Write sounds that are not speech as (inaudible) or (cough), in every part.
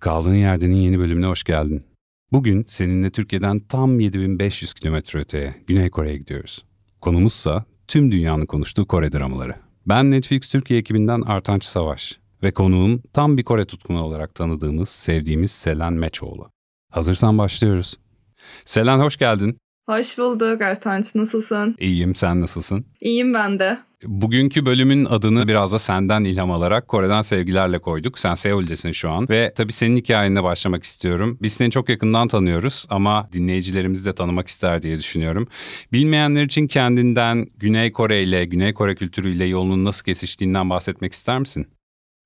Kaldığın Yerden'in yeni bölümüne hoş geldin. Bugün seninle Türkiye'den tam 7500 kilometre öteye Güney Kore'ye gidiyoruz. Konumuzsa tüm dünyanın konuştuğu Kore dramaları. Ben Netflix Türkiye ekibinden Artanç Savaş ve konuğum tam bir Kore tutkunu olarak tanıdığımız, sevdiğimiz Selen Meçoğlu. Hazırsan başlıyoruz. Selen hoş geldin. Hoş bulduk Ertanç. Nasılsın? İyiyim, sen nasılsın? İyiyim ben de. Bugünkü bölümün adını biraz da senden ilham alarak Kore'den sevgilerle koyduk. Sen Seul'desin şu an ve tabii senin hikayenle başlamak istiyorum. Biz seni çok yakından tanıyoruz ama dinleyicilerimizi de tanımak ister diye düşünüyorum. Bilmeyenler için kendinden Güney Kore ile, Güney Kore kültürüyle yolunun nasıl kesiştiğinden bahsetmek ister misin?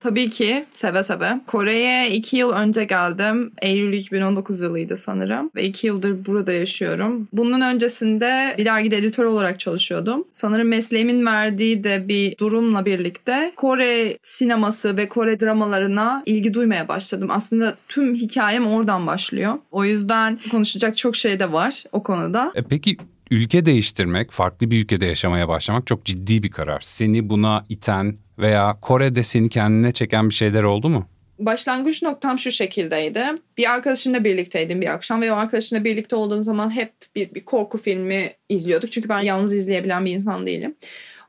Tabii ki seve seve. Kore'ye iki yıl önce geldim. Eylül 2019 yılıydı sanırım. Ve iki yıldır burada yaşıyorum. Bunun öncesinde bir dergide editör olarak çalışıyordum. Sanırım mesleğimin verdiği de bir durumla birlikte Kore sineması ve Kore dramalarına ilgi duymaya başladım. Aslında tüm hikayem oradan başlıyor. O yüzden konuşacak çok şey de var o konuda. E peki ülke değiştirmek, farklı bir ülkede yaşamaya başlamak çok ciddi bir karar. Seni buna iten veya Kore'de seni kendine çeken bir şeyler oldu mu? Başlangıç noktam şu şekildeydi. Bir arkadaşımla birlikteydim bir akşam ve o arkadaşımla birlikte olduğum zaman hep biz bir korku filmi izliyorduk. Çünkü ben yalnız izleyebilen bir insan değilim.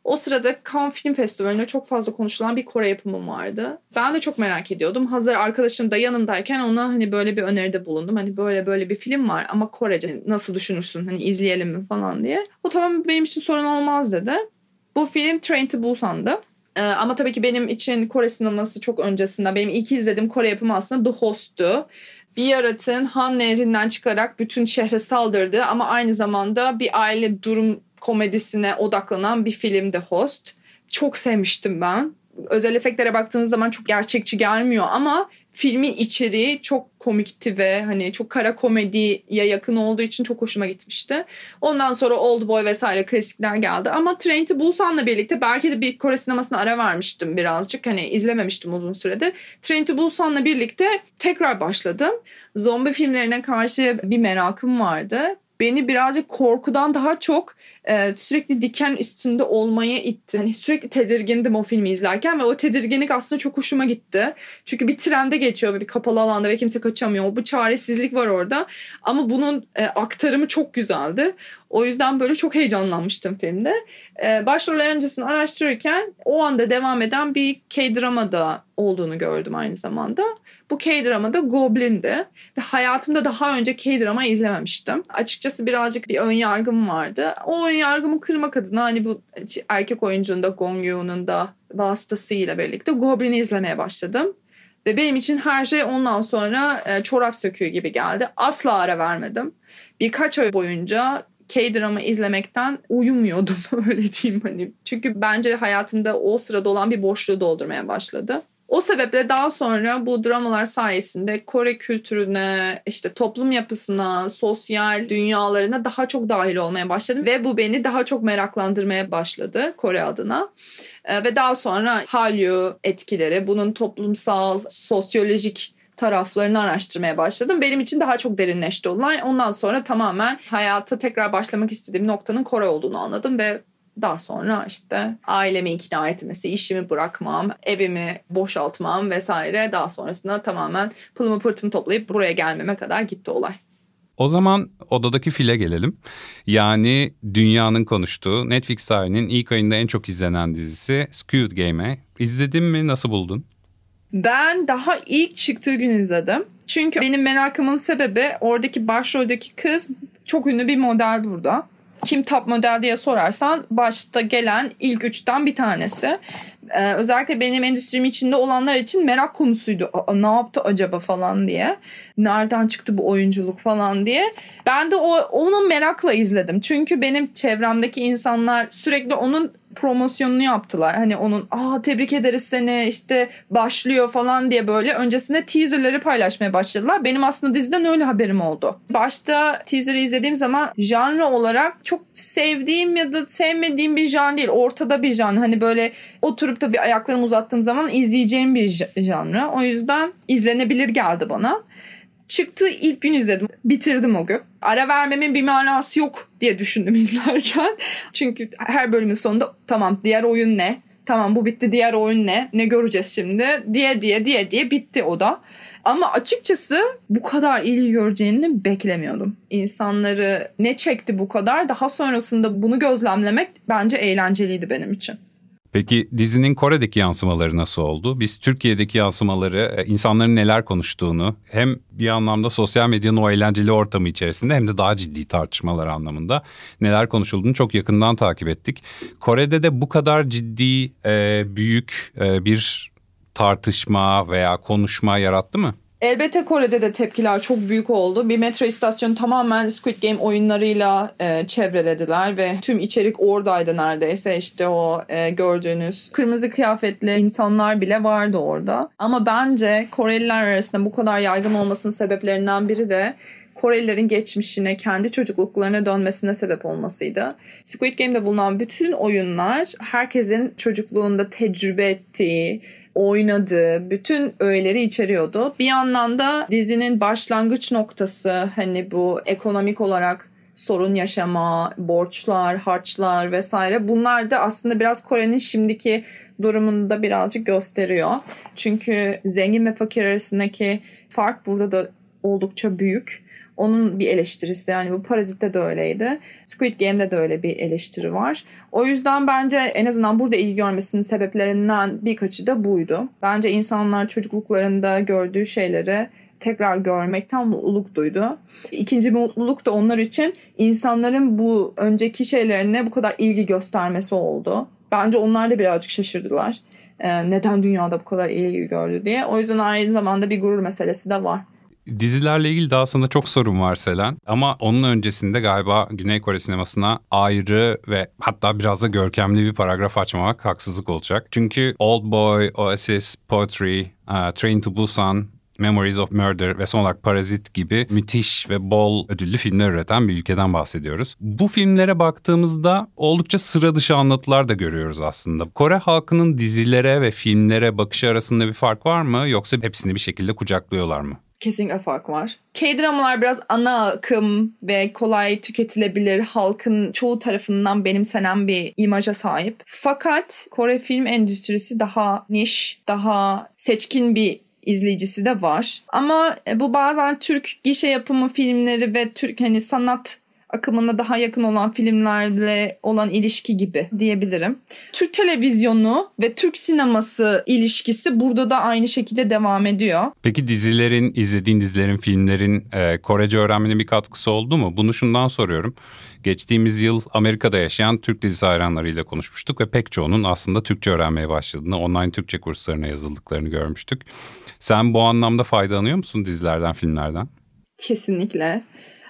O sırada Cannes Film Festivali'nde çok fazla konuşulan bir Kore yapımım vardı. Ben de çok merak ediyordum. Hazır arkadaşım da yanımdayken ona hani böyle bir öneride bulundum. Hani böyle böyle bir film var ama Korece nasıl düşünürsün hani izleyelim mi falan diye. O tamam benim için sorun olmaz dedi. Bu film Train to Busan'dı. Ee, ama tabii ki benim için Kore sineması çok öncesinden. Benim ilk izlediğim Kore yapımı aslında The Host'tu. Bir yaratığın Han Nehri'nden çıkarak bütün şehre saldırdı ama aynı zamanda bir aile durum komedisine odaklanan bir film The Host. Çok sevmiştim ben. Özel efektlere baktığınız zaman çok gerçekçi gelmiyor ama filmin içeriği çok komikti ve hani çok kara komediye yakın olduğu için çok hoşuma gitmişti. Ondan sonra Old Boy vesaire klasikler geldi. Ama Train to Busan'la birlikte belki de bir Kore sinemasına ara vermiştim birazcık. Hani izlememiştim uzun süredir. Train to Busan'la birlikte tekrar başladım. Zombi filmlerine karşı bir merakım vardı beni birazcık korkudan daha çok e, sürekli diken üstünde olmaya itti. Hani sürekli tedirgindim o filmi izlerken ve o tedirginlik aslında çok hoşuma gitti. Çünkü bir trende geçiyor ve bir kapalı alanda ve kimse kaçamıyor. Bu çaresizlik var orada. Ama bunun e, aktarımı çok güzeldi. O yüzden böyle çok heyecanlanmıştım filmde. Ee, başrol öncesini araştırırken o anda devam eden bir K-drama da olduğunu gördüm aynı zamanda. Bu K-drama da Goblin'di. Ve hayatımda daha önce K-drama izlememiştim. Açıkçası birazcık bir ön yargım vardı. O ön yargımı kırmak adına hani bu erkek oyuncunun da Gong Yoo'nun da vasıtasıyla birlikte Goblin'i izlemeye başladım. Ve benim için her şey ondan sonra e, çorap söküğü gibi geldi. Asla ara vermedim. Birkaç ay boyunca K-drama izlemekten uyumuyordum (laughs) öyle diyeyim hani. Çünkü bence hayatımda o sırada olan bir boşluğu doldurmaya başladı. O sebeple daha sonra bu dramalar sayesinde Kore kültürüne, işte toplum yapısına, sosyal dünyalarına daha çok dahil olmaya başladım ve bu beni daha çok meraklandırmaya başladı Kore adına. Ee, ve daha sonra Hallyu etkileri, bunun toplumsal, sosyolojik taraflarını araştırmaya başladım. Benim için daha çok derinleşti olay. Ondan sonra tamamen hayata tekrar başlamak istediğim noktanın Kore olduğunu anladım ve daha sonra işte ailemi ikna etmesi, işimi bırakmam, evimi boşaltmam vesaire daha sonrasında tamamen pılımı pırtımı toplayıp buraya gelmeme kadar gitti olay. O zaman odadaki file gelelim. Yani dünyanın konuştuğu Netflix tarihinin ilk ayında en çok izlenen dizisi Squid Game'e. İzledin mi? Nasıl buldun? Ben daha ilk çıktığı gün izledim. Çünkü benim merakımın sebebi oradaki başroldeki kız çok ünlü bir model burada. Kim top model diye sorarsan başta gelen ilk üçten bir tanesi. Ee, özellikle benim endüstrim içinde olanlar için merak konusuydu. Aa, ne yaptı acaba falan diye. Nereden çıktı bu oyunculuk falan diye. Ben de o onu merakla izledim. Çünkü benim çevremdeki insanlar sürekli onun promosyonunu yaptılar. Hani onun aa tebrik ederiz seni işte başlıyor falan diye böyle öncesinde teaserları paylaşmaya başladılar. Benim aslında diziden öyle haberim oldu. Başta teaser'ı izlediğim zaman janr olarak çok sevdiğim ya da sevmediğim bir janr değil. Ortada bir janr. Hani böyle oturup da bir ayaklarımı uzattığım zaman izleyeceğim bir janr. O yüzden izlenebilir geldi bana. Çıktığı ilk gün izledim. Bitirdim o gün. Ara vermemin bir manası yok diye düşündüm (laughs) izlerken. Çünkü her bölümün sonunda tamam diğer oyun ne? Tamam bu bitti diğer oyun ne? Ne göreceğiz şimdi? Diye diye diye diye bitti o da. Ama açıkçası bu kadar ilgi göreceğini beklemiyordum. İnsanları ne çekti bu kadar? Daha sonrasında bunu gözlemlemek bence eğlenceliydi benim için. Peki dizinin Kore'deki yansımaları nasıl oldu? Biz Türkiye'deki yansımaları, e, insanların neler konuştuğunu hem bir anlamda sosyal medyanın o eğlenceli ortamı içerisinde hem de daha ciddi tartışmalar anlamında neler konuşulduğunu çok yakından takip ettik. Kore'de de bu kadar ciddi, e, büyük e, bir tartışma veya konuşma yarattı mı? Elbette Kore'de de tepkiler çok büyük oldu. Bir metro istasyonu tamamen Squid Game oyunlarıyla e, çevrelediler ve tüm içerik oradaydı neredeyse. İşte o e, gördüğünüz kırmızı kıyafetli insanlar bile vardı orada. Ama bence Koreliler arasında bu kadar yaygın olmasının sebeplerinden biri de Korelilerin geçmişine, kendi çocukluklarına dönmesine sebep olmasıydı. Squid Game'de bulunan bütün oyunlar herkesin çocukluğunda tecrübe ettiği, oynadığı bütün öğeleri içeriyordu. Bir yandan da dizinin başlangıç noktası hani bu ekonomik olarak sorun yaşama, borçlar, harçlar vesaire bunlar da aslında biraz Kore'nin şimdiki durumunu da birazcık gösteriyor. Çünkü zengin ve fakir arasındaki fark burada da oldukça büyük. Onun bir eleştirisi yani bu Parazit'te de öyleydi. Squid Game'de de öyle bir eleştiri var. O yüzden bence en azından burada ilgi görmesinin sebeplerinden birkaçı da buydu. Bence insanlar çocukluklarında gördüğü şeyleri tekrar görmekten mutluluk duydu. İkinci bir mutluluk da onlar için insanların bu önceki şeylerine bu kadar ilgi göstermesi oldu. Bence onlar da birazcık şaşırdılar. Ee, neden dünyada bu kadar ilgi gördü diye. O yüzden aynı zamanda bir gurur meselesi de var. Dizilerle ilgili daha sana çok sorun var Selen. Ama onun öncesinde galiba Güney Kore sinemasına ayrı ve hatta biraz da görkemli bir paragraf açmamak haksızlık olacak. Çünkü Old Boy, Oasis, Poetry, uh, Train to Busan, Memories of Murder ve son olarak Parazit gibi müthiş ve bol ödüllü filmler üreten bir ülkeden bahsediyoruz. Bu filmlere baktığımızda oldukça sıra dışı anlatılar da görüyoruz aslında. Kore halkının dizilere ve filmlere bakışı arasında bir fark var mı yoksa hepsini bir şekilde kucaklıyorlar mı? Kesinlikle fark var. K-dramalar biraz ana akım ve kolay tüketilebilir halkın çoğu tarafından benimsenen bir imaja sahip. Fakat Kore film endüstrisi daha niş, daha seçkin bir izleyicisi de var. Ama bu bazen Türk gişe yapımı filmleri ve Türk hani sanat akımına daha yakın olan filmlerle olan ilişki gibi diyebilirim. Türk televizyonu ve Türk sineması ilişkisi burada da aynı şekilde devam ediyor. Peki dizilerin, izlediğin dizilerin, filmlerin e, Korece öğrenmene bir katkısı oldu mu? Bunu şundan soruyorum. Geçtiğimiz yıl Amerika'da yaşayan Türk dizisi hayranlarıyla konuşmuştuk ve pek çoğunun aslında Türkçe öğrenmeye başladığını, online Türkçe kurslarına yazıldıklarını görmüştük. Sen bu anlamda faydalanıyor musun dizilerden, filmlerden? Kesinlikle.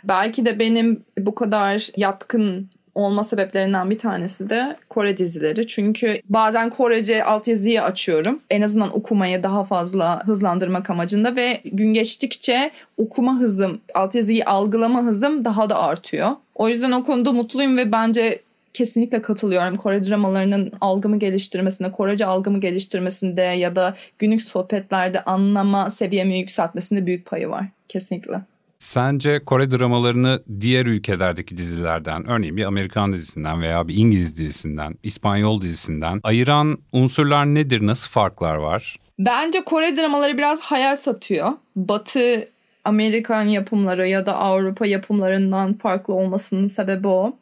Belki de benim bu kadar yatkın olma sebeplerinden bir tanesi de Kore dizileri. Çünkü bazen Korece altyazıyı açıyorum. En azından okumayı daha fazla hızlandırmak amacında ve gün geçtikçe okuma hızım, altyazıyı algılama hızım daha da artıyor. O yüzden o konuda mutluyum ve bence kesinlikle katılıyorum. Kore dramalarının algımı geliştirmesinde, Korece algımı geliştirmesinde ya da günlük sohbetlerde anlama seviyemi yükseltmesinde büyük payı var. Kesinlikle. Sence Kore dramalarını diğer ülkelerdeki dizilerden, örneğin bir Amerikan dizisinden veya bir İngiliz dizisinden, İspanyol dizisinden ayıran unsurlar nedir? Nasıl farklar var? Bence Kore dramaları biraz hayal satıyor. Batı Amerikan yapımları ya da Avrupa yapımlarından farklı olmasının sebebi o.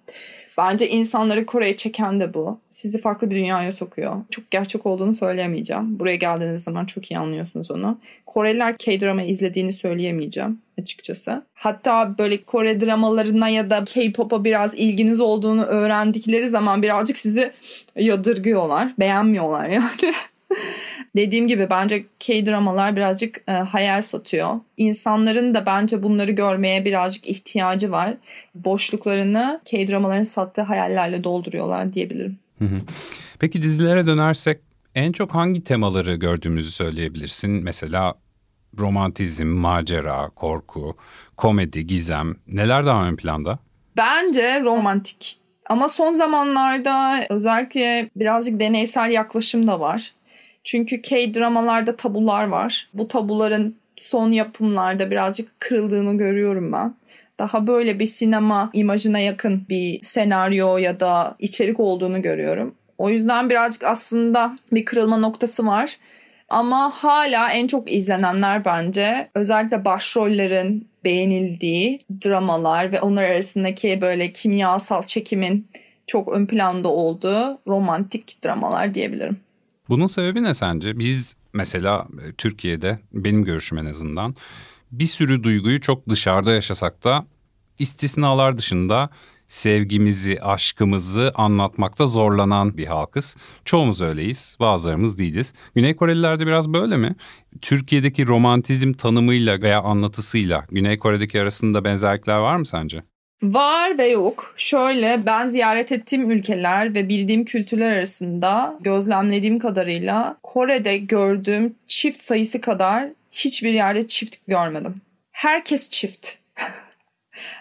Bence insanları Kore'ye çeken de bu. Sizi farklı bir dünyaya sokuyor. Çok gerçek olduğunu söyleyemeyeceğim. Buraya geldiğiniz zaman çok iyi anlıyorsunuz onu. Koreliler K-drama izlediğini söyleyemeyeceğim açıkçası. Hatta böyle Kore dramalarına ya da K-pop'a biraz ilginiz olduğunu öğrendikleri zaman birazcık sizi yadırgıyorlar. Beğenmiyorlar yani. (laughs) (laughs) Dediğim gibi bence K-dramalar birazcık e, hayal satıyor. İnsanların da bence bunları görmeye birazcık ihtiyacı var. Boşluklarını K-dramaların sattığı hayallerle dolduruyorlar diyebilirim. Peki dizilere dönersek en çok hangi temaları gördüğümüzü söyleyebilirsin? Mesela romantizm, macera, korku, komedi, gizem neler daha ön planda? Bence romantik. Ama son zamanlarda özellikle birazcık deneysel yaklaşım da var. Çünkü K-dramalarda tabular var. Bu tabuların son yapımlarda birazcık kırıldığını görüyorum ben. Daha böyle bir sinema imajına yakın bir senaryo ya da içerik olduğunu görüyorum. O yüzden birazcık aslında bir kırılma noktası var. Ama hala en çok izlenenler bence özellikle başrollerin beğenildiği dramalar ve onlar arasındaki böyle kimyasal çekimin çok ön planda olduğu romantik dramalar diyebilirim. Bunun sebebi ne sence? Biz mesela e, Türkiye'de benim görüşüm en azından bir sürü duyguyu çok dışarıda yaşasak da istisnalar dışında sevgimizi, aşkımızı anlatmakta zorlanan bir halkız. Çoğumuz öyleyiz, bazılarımız değiliz. Güney Koreliler de biraz böyle mi? Türkiye'deki romantizm tanımıyla veya anlatısıyla Güney Kore'deki arasında benzerlikler var mı sence? Var ve yok. Şöyle ben ziyaret ettiğim ülkeler ve bildiğim kültürler arasında gözlemlediğim kadarıyla Kore'de gördüğüm çift sayısı kadar hiçbir yerde çift görmedim. Herkes çift. (laughs)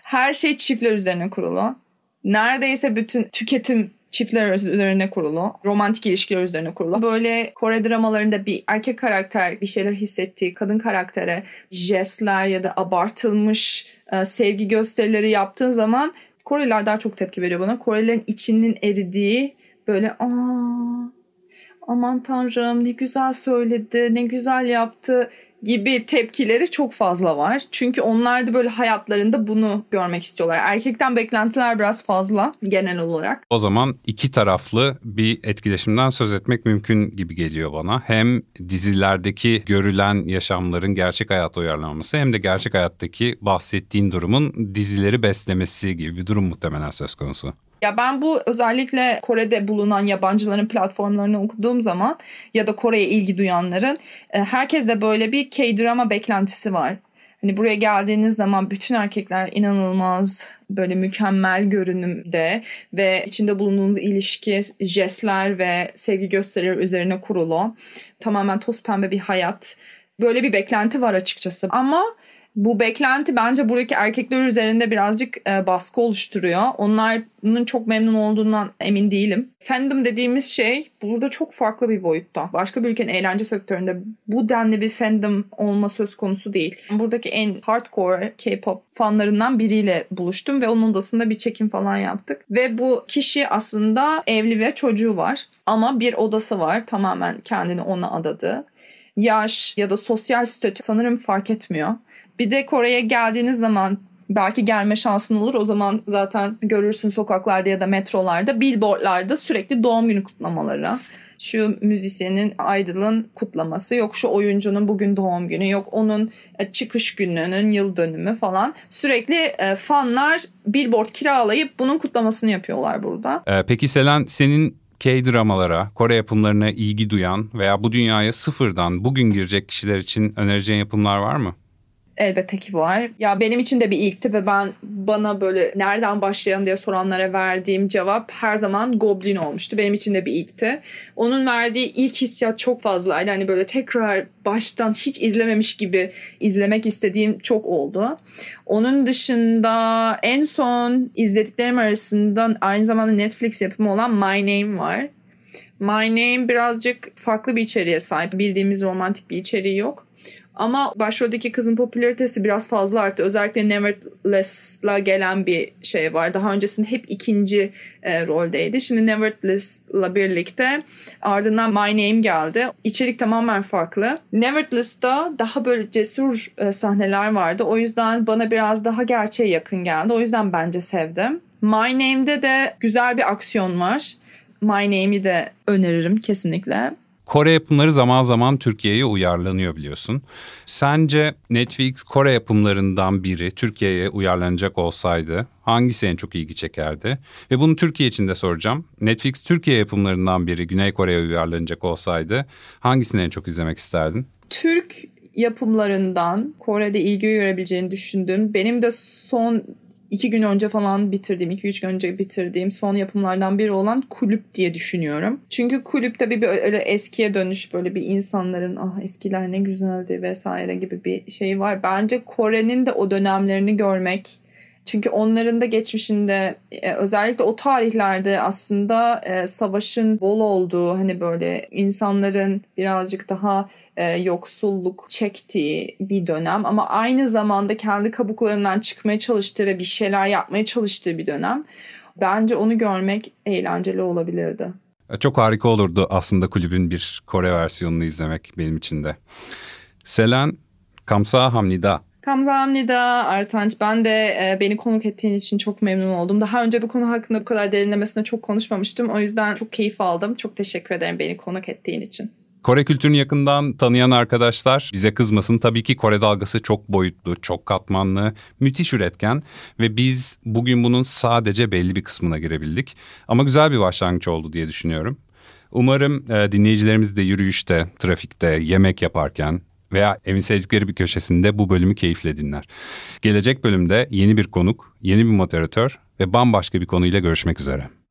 Her şey çiftler üzerine kurulu. Neredeyse bütün tüketim çiftler üzerine kurulu. Romantik ilişkiler üzerine kurulu. Böyle Kore dramalarında bir erkek karakter bir şeyler hissettiği kadın karaktere jestler ya da abartılmış e, sevgi gösterileri yaptığın zaman Koreliler daha çok tepki veriyor bana. Korelilerin içinin eridiği böyle aa aman tanrım ne güzel söyledi ne güzel yaptı gibi tepkileri çok fazla var. Çünkü onlar da böyle hayatlarında bunu görmek istiyorlar. Erkekten beklentiler biraz fazla genel olarak. O zaman iki taraflı bir etkileşimden söz etmek mümkün gibi geliyor bana. Hem dizilerdeki görülen yaşamların gerçek hayata uyarlanması hem de gerçek hayattaki bahsettiğin durumun dizileri beslemesi gibi bir durum muhtemelen söz konusu. Ya ben bu özellikle Kore'de bulunan yabancıların platformlarını okuduğum zaman ya da Kore'ye ilgi duyanların e, herkes de böyle bir K-drama beklentisi var. Hani buraya geldiğiniz zaman bütün erkekler inanılmaz böyle mükemmel görünümde ve içinde bulunduğunuz ilişki, jestler ve sevgi gösterileri üzerine kurulu. Tamamen toz pembe bir hayat. Böyle bir beklenti var açıkçası. Ama bu beklenti bence buradaki erkekler üzerinde birazcık e, baskı oluşturuyor. Onların çok memnun olduğundan emin değilim. Fandom dediğimiz şey burada çok farklı bir boyutta. Başka bir ülkenin eğlence sektöründe bu denli bir fandom olma söz konusu değil. Buradaki en hardcore K-pop fanlarından biriyle buluştum ve onun odasında bir çekim falan yaptık. Ve bu kişi aslında evli ve çocuğu var. Ama bir odası var tamamen kendini ona adadı. Yaş ya da sosyal statü sanırım fark etmiyor. Bir de Kore'ye geldiğiniz zaman belki gelme şansın olur. O zaman zaten görürsün sokaklarda ya da metrolarda, billboardlarda sürekli doğum günü kutlamaları. Şu müzisyenin, idol'ın kutlaması, yok şu oyuncunun bugün doğum günü, yok onun e, çıkış gününün yıl dönümü falan. Sürekli e, fanlar billboard kiralayıp bunun kutlamasını yapıyorlar burada. Ee, peki Selen senin K-dramalara, Kore yapımlarına ilgi duyan veya bu dünyaya sıfırdan bugün girecek kişiler için önereceğin yapımlar var mı? Elbette ki var. Ya benim için de bir ilkti ve ben bana böyle nereden başlayalım diye soranlara verdiğim cevap her zaman Goblin olmuştu. Benim için de bir ilkti. Onun verdiği ilk hissiyat çok fazlaydı. Hani böyle tekrar baştan hiç izlememiş gibi izlemek istediğim çok oldu. Onun dışında en son izlediklerim arasında aynı zamanda Netflix yapımı olan My Name var. My Name birazcık farklı bir içeriğe sahip. Bildiğimiz romantik bir içeriği yok. Ama başroldeki kızın popülaritesi biraz fazla arttı. Özellikle Nevertheless'la gelen bir şey var. Daha öncesinde hep ikinci e, roldeydi. Şimdi Nevertheless'la birlikte ardından My Name geldi. İçerik tamamen farklı. Nevertheless'ta daha böyle cesur e, sahneler vardı. O yüzden bana biraz daha gerçeğe yakın geldi. O yüzden bence sevdim. My Name'de de güzel bir aksiyon var. My Name'i de öneririm kesinlikle. Kore yapımları zaman zaman Türkiye'ye uyarlanıyor biliyorsun. Sence Netflix Kore yapımlarından biri Türkiye'ye uyarlanacak olsaydı hangisi en çok ilgi çekerdi? Ve bunu Türkiye için de soracağım. Netflix Türkiye yapımlarından biri Güney Kore'ye uyarlanacak olsaydı hangisini en çok izlemek isterdin? Türk yapımlarından Kore'de ilgi görebileceğini düşündüğüm benim de son iki gün önce falan bitirdiğim, iki üç gün önce bitirdiğim son yapımlardan biri olan Kulüp diye düşünüyorum. Çünkü Kulüp tabii bir öyle eskiye dönüş böyle bir insanların ah eskiler ne güzeldi vesaire gibi bir şey var. Bence Kore'nin de o dönemlerini görmek çünkü onların da geçmişinde e, özellikle o tarihlerde aslında e, savaşın bol olduğu hani böyle insanların birazcık daha e, yoksulluk çektiği bir dönem ama aynı zamanda kendi kabuklarından çıkmaya çalıştığı ve bir şeyler yapmaya çalıştığı bir dönem. Bence onu görmek eğlenceli olabilirdi. Çok harika olurdu aslında kulübün bir Kore versiyonunu izlemek benim için de. Selen Kamsahamnida. Kamsahamnida Artanç. Ben de e, beni konuk ettiğin için çok memnun oldum. Daha önce bu konu hakkında bu kadar derinlemesine çok konuşmamıştım. O yüzden çok keyif aldım. Çok teşekkür ederim beni konuk ettiğin için. Kore kültürünü yakından tanıyan arkadaşlar bize kızmasın. Tabii ki Kore dalgası çok boyutlu, çok katmanlı, müthiş üretken ve biz bugün bunun sadece belli bir kısmına girebildik. Ama güzel bir başlangıç oldu diye düşünüyorum. Umarım e, dinleyicilerimiz de yürüyüşte, trafikte, yemek yaparken veya evin sevdikleri bir köşesinde bu bölümü keyifle dinler. Gelecek bölümde yeni bir konuk, yeni bir moderatör ve bambaşka bir konuyla görüşmek üzere.